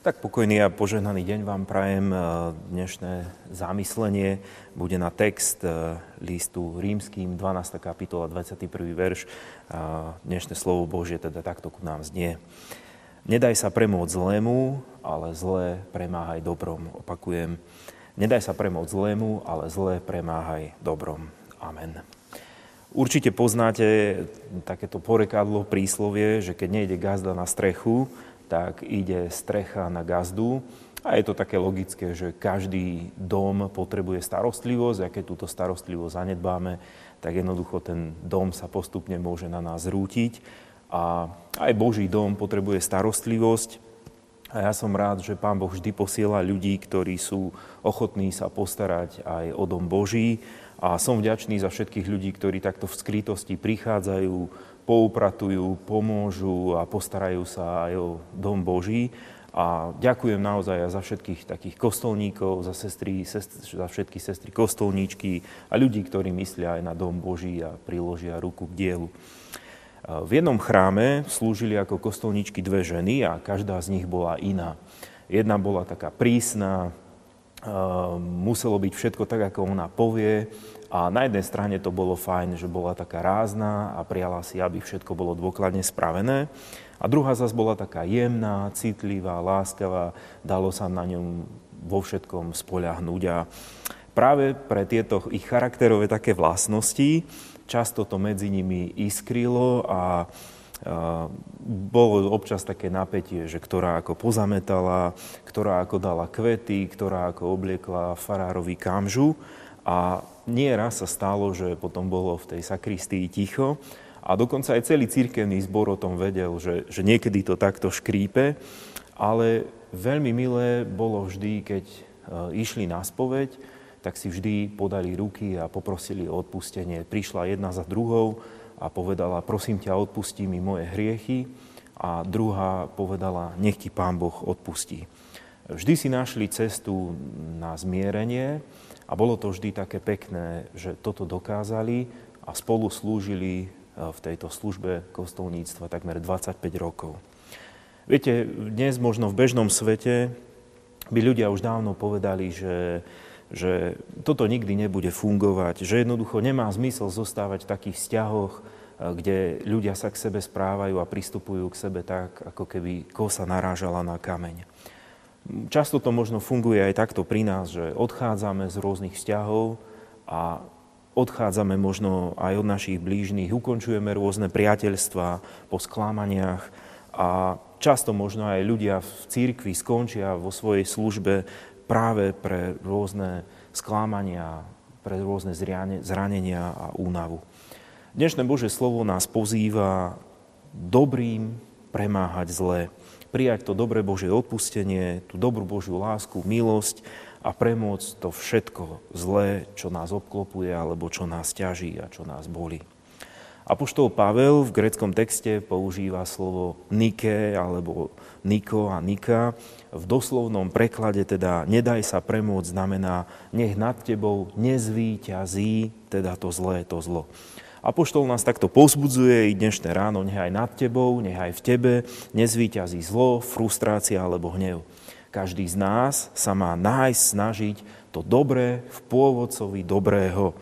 Tak pokojný a požehnaný deň vám prajem. E, dnešné zamyslenie bude na text e, listu rímským, 12. kapitola, 21. verš. Dnešné slovo Božie teda takto ku nám znie. Nedaj sa premôcť zlému, ale zlé premáhaj dobrom. Opakujem. Nedaj sa premôcť zlému, ale zlé premáhaj dobrom. Amen. Určite poznáte takéto porekadlo, príslovie, že keď nejde gazda na strechu, tak ide strecha na gazdu. A je to také logické, že každý dom potrebuje starostlivosť a keď túto starostlivosť zanedbáme, tak jednoducho ten dom sa postupne môže na nás rútiť. A aj Boží dom potrebuje starostlivosť. A ja som rád, že Pán Boh vždy posiela ľudí, ktorí sú ochotní sa postarať aj o dom Boží. A som vďačný za všetkých ľudí, ktorí takto v skrytosti prichádzajú, poupratujú, pomôžu a postarajú sa aj o dom Boží. A ďakujem naozaj za všetkých takých kostolníkov, za, sestry, sestry, za všetky sestry kostolníčky a ľudí, ktorí myslia aj na dom Boží a priložia ruku k dielu. V jednom chráme slúžili ako kostolníčky dve ženy a každá z nich bola iná. Jedna bola taká prísna, muselo byť všetko tak, ako ona povie a na jednej strane to bolo fajn, že bola taká rázna a prijala si, aby všetko bolo dôkladne spravené. A druhá zase bola taká jemná, citlivá, láskavá, dalo sa na ňom vo všetkom spoľahnúť. A práve pre tieto ich charakterové také vlastnosti často to medzi nimi iskrilo a bolo občas také napätie, že ktorá ako pozametala, ktorá ako dala kvety, ktorá ako obliekla farárovi kamžu. A nie raz sa stalo, že potom bolo v tej sakristii ticho a dokonca aj celý církevný zbor o tom vedel, že, že niekedy to takto škrípe, ale veľmi milé bolo vždy, keď e, išli na spoveď, tak si vždy podali ruky a poprosili o odpustenie. Prišla jedna za druhou a povedala, prosím ťa, odpustí mi moje hriechy. A druhá povedala, nech ti Pán Boh odpustí. Vždy si našli cestu na zmierenie, a bolo to vždy také pekné, že toto dokázali a spolu slúžili e, v tejto službe kostolníctva takmer 25 rokov. Viete, dnes možno v bežnom svete by ľudia už dávno povedali, že, že toto nikdy nebude fungovať, že jednoducho nemá zmysel zostávať v takých vzťahoch, e, kde ľudia sa k sebe správajú a pristupujú k sebe tak, ako keby kosa narážala na kameň. Často to možno funguje aj takto pri nás, že odchádzame z rôznych vzťahov a odchádzame možno aj od našich blížnych, ukončujeme rôzne priateľstva po sklamaniach a často možno aj ľudia v církvi skončia vo svojej službe práve pre rôzne sklamania, pre rôzne zranenia a únavu. Dnešné Bože slovo nás pozýva dobrým premáhať zlé prijať to dobré Božie odpustenie, tú dobrú Božiu lásku, milosť a premôcť to všetko zlé, čo nás obklopuje alebo čo nás ťaží a čo nás boli. Apoštol Pavel v greckom texte používa slovo nike alebo niko a nika. V doslovnom preklade teda nedaj sa premôcť znamená nech nad tebou nezvýťazí teda to zlé, to zlo. Apoštol nás takto pozbudzuje i dnešné ráno, nech aj nad tebou, nech aj v tebe nezvýťazí zlo, frustrácia alebo hnev. Každý z nás sa má nájsť, snažiť to dobré v pôvodcovi dobrého.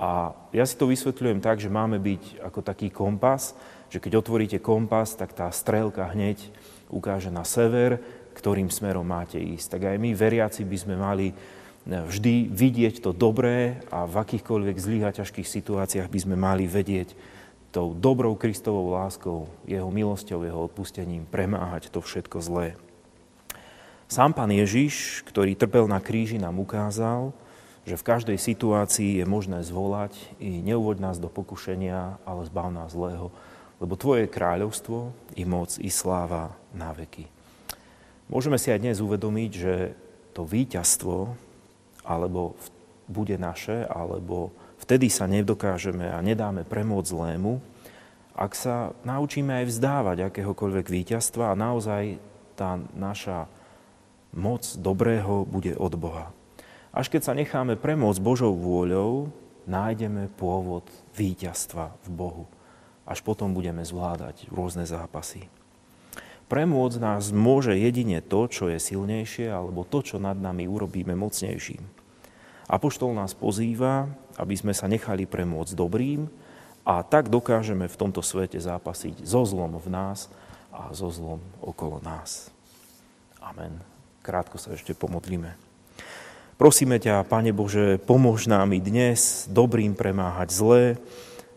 A ja si to vysvetľujem tak, že máme byť ako taký kompas, že keď otvoríte kompas, tak tá strelka hneď ukáže na sever, ktorým smerom máte ísť. Tak aj my, veriaci, by sme mali vždy vidieť to dobré a v akýchkoľvek zlých a ťažkých situáciách by sme mali vedieť tou dobrou Kristovou láskou, jeho milosťou, jeho odpustením premáhať to všetko zlé. Sám pán Ježiš, ktorý trpel na kríži, nám ukázal, že v každej situácii je možné zvolať i neuvoď nás do pokušenia, ale zbav nás zlého, lebo Tvoje kráľovstvo i moc i sláva na veky. Môžeme si aj dnes uvedomiť, že to víťazstvo alebo bude naše, alebo vtedy sa nedokážeme a nedáme premôcť zlému, ak sa naučíme aj vzdávať akéhokoľvek víťazstva a naozaj tá naša moc dobrého bude od Boha. Až keď sa necháme premôcť Božou vôľou, nájdeme pôvod víťazstva v Bohu. Až potom budeme zvládať rôzne zápasy. Premôcť nás môže jedine to, čo je silnejšie, alebo to, čo nad nami urobíme mocnejším. Apoštol nás pozýva, aby sme sa nechali premôcť dobrým a tak dokážeme v tomto svete zápasiť so zlom v nás a so zlom okolo nás. Amen. Krátko sa ešte pomodlíme. Prosíme ťa, Pane Bože, pomôž nám i dnes dobrým premáhať zlé,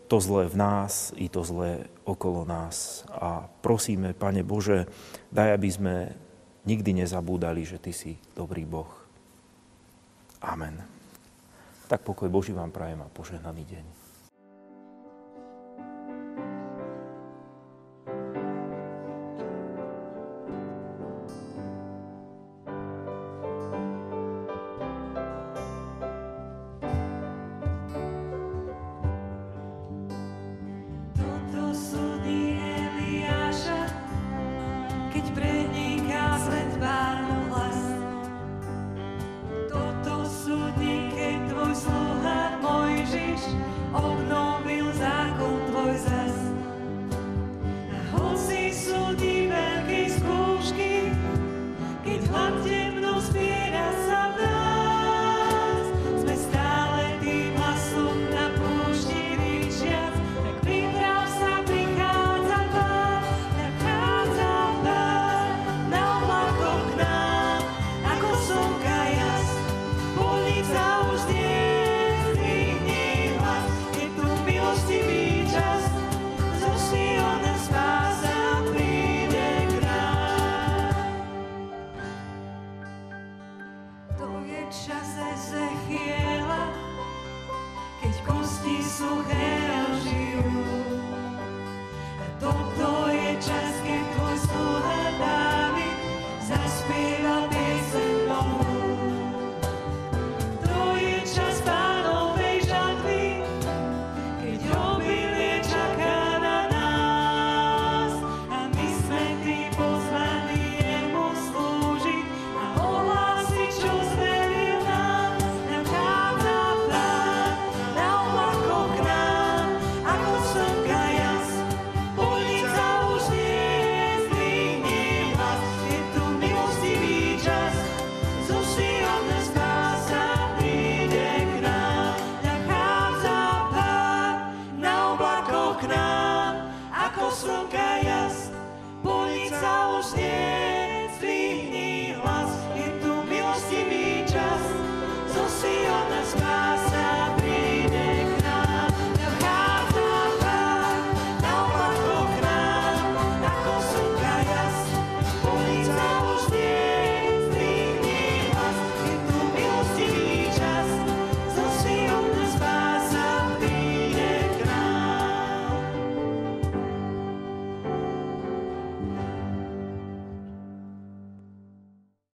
to zlé v nás i to zlé okolo nás. A prosíme, Pane Bože, daj, aby sme nikdy nezabúdali, že Ty si dobrý Boh. Amen. Tak pokoj Boží vám prajem a požehnaný deň.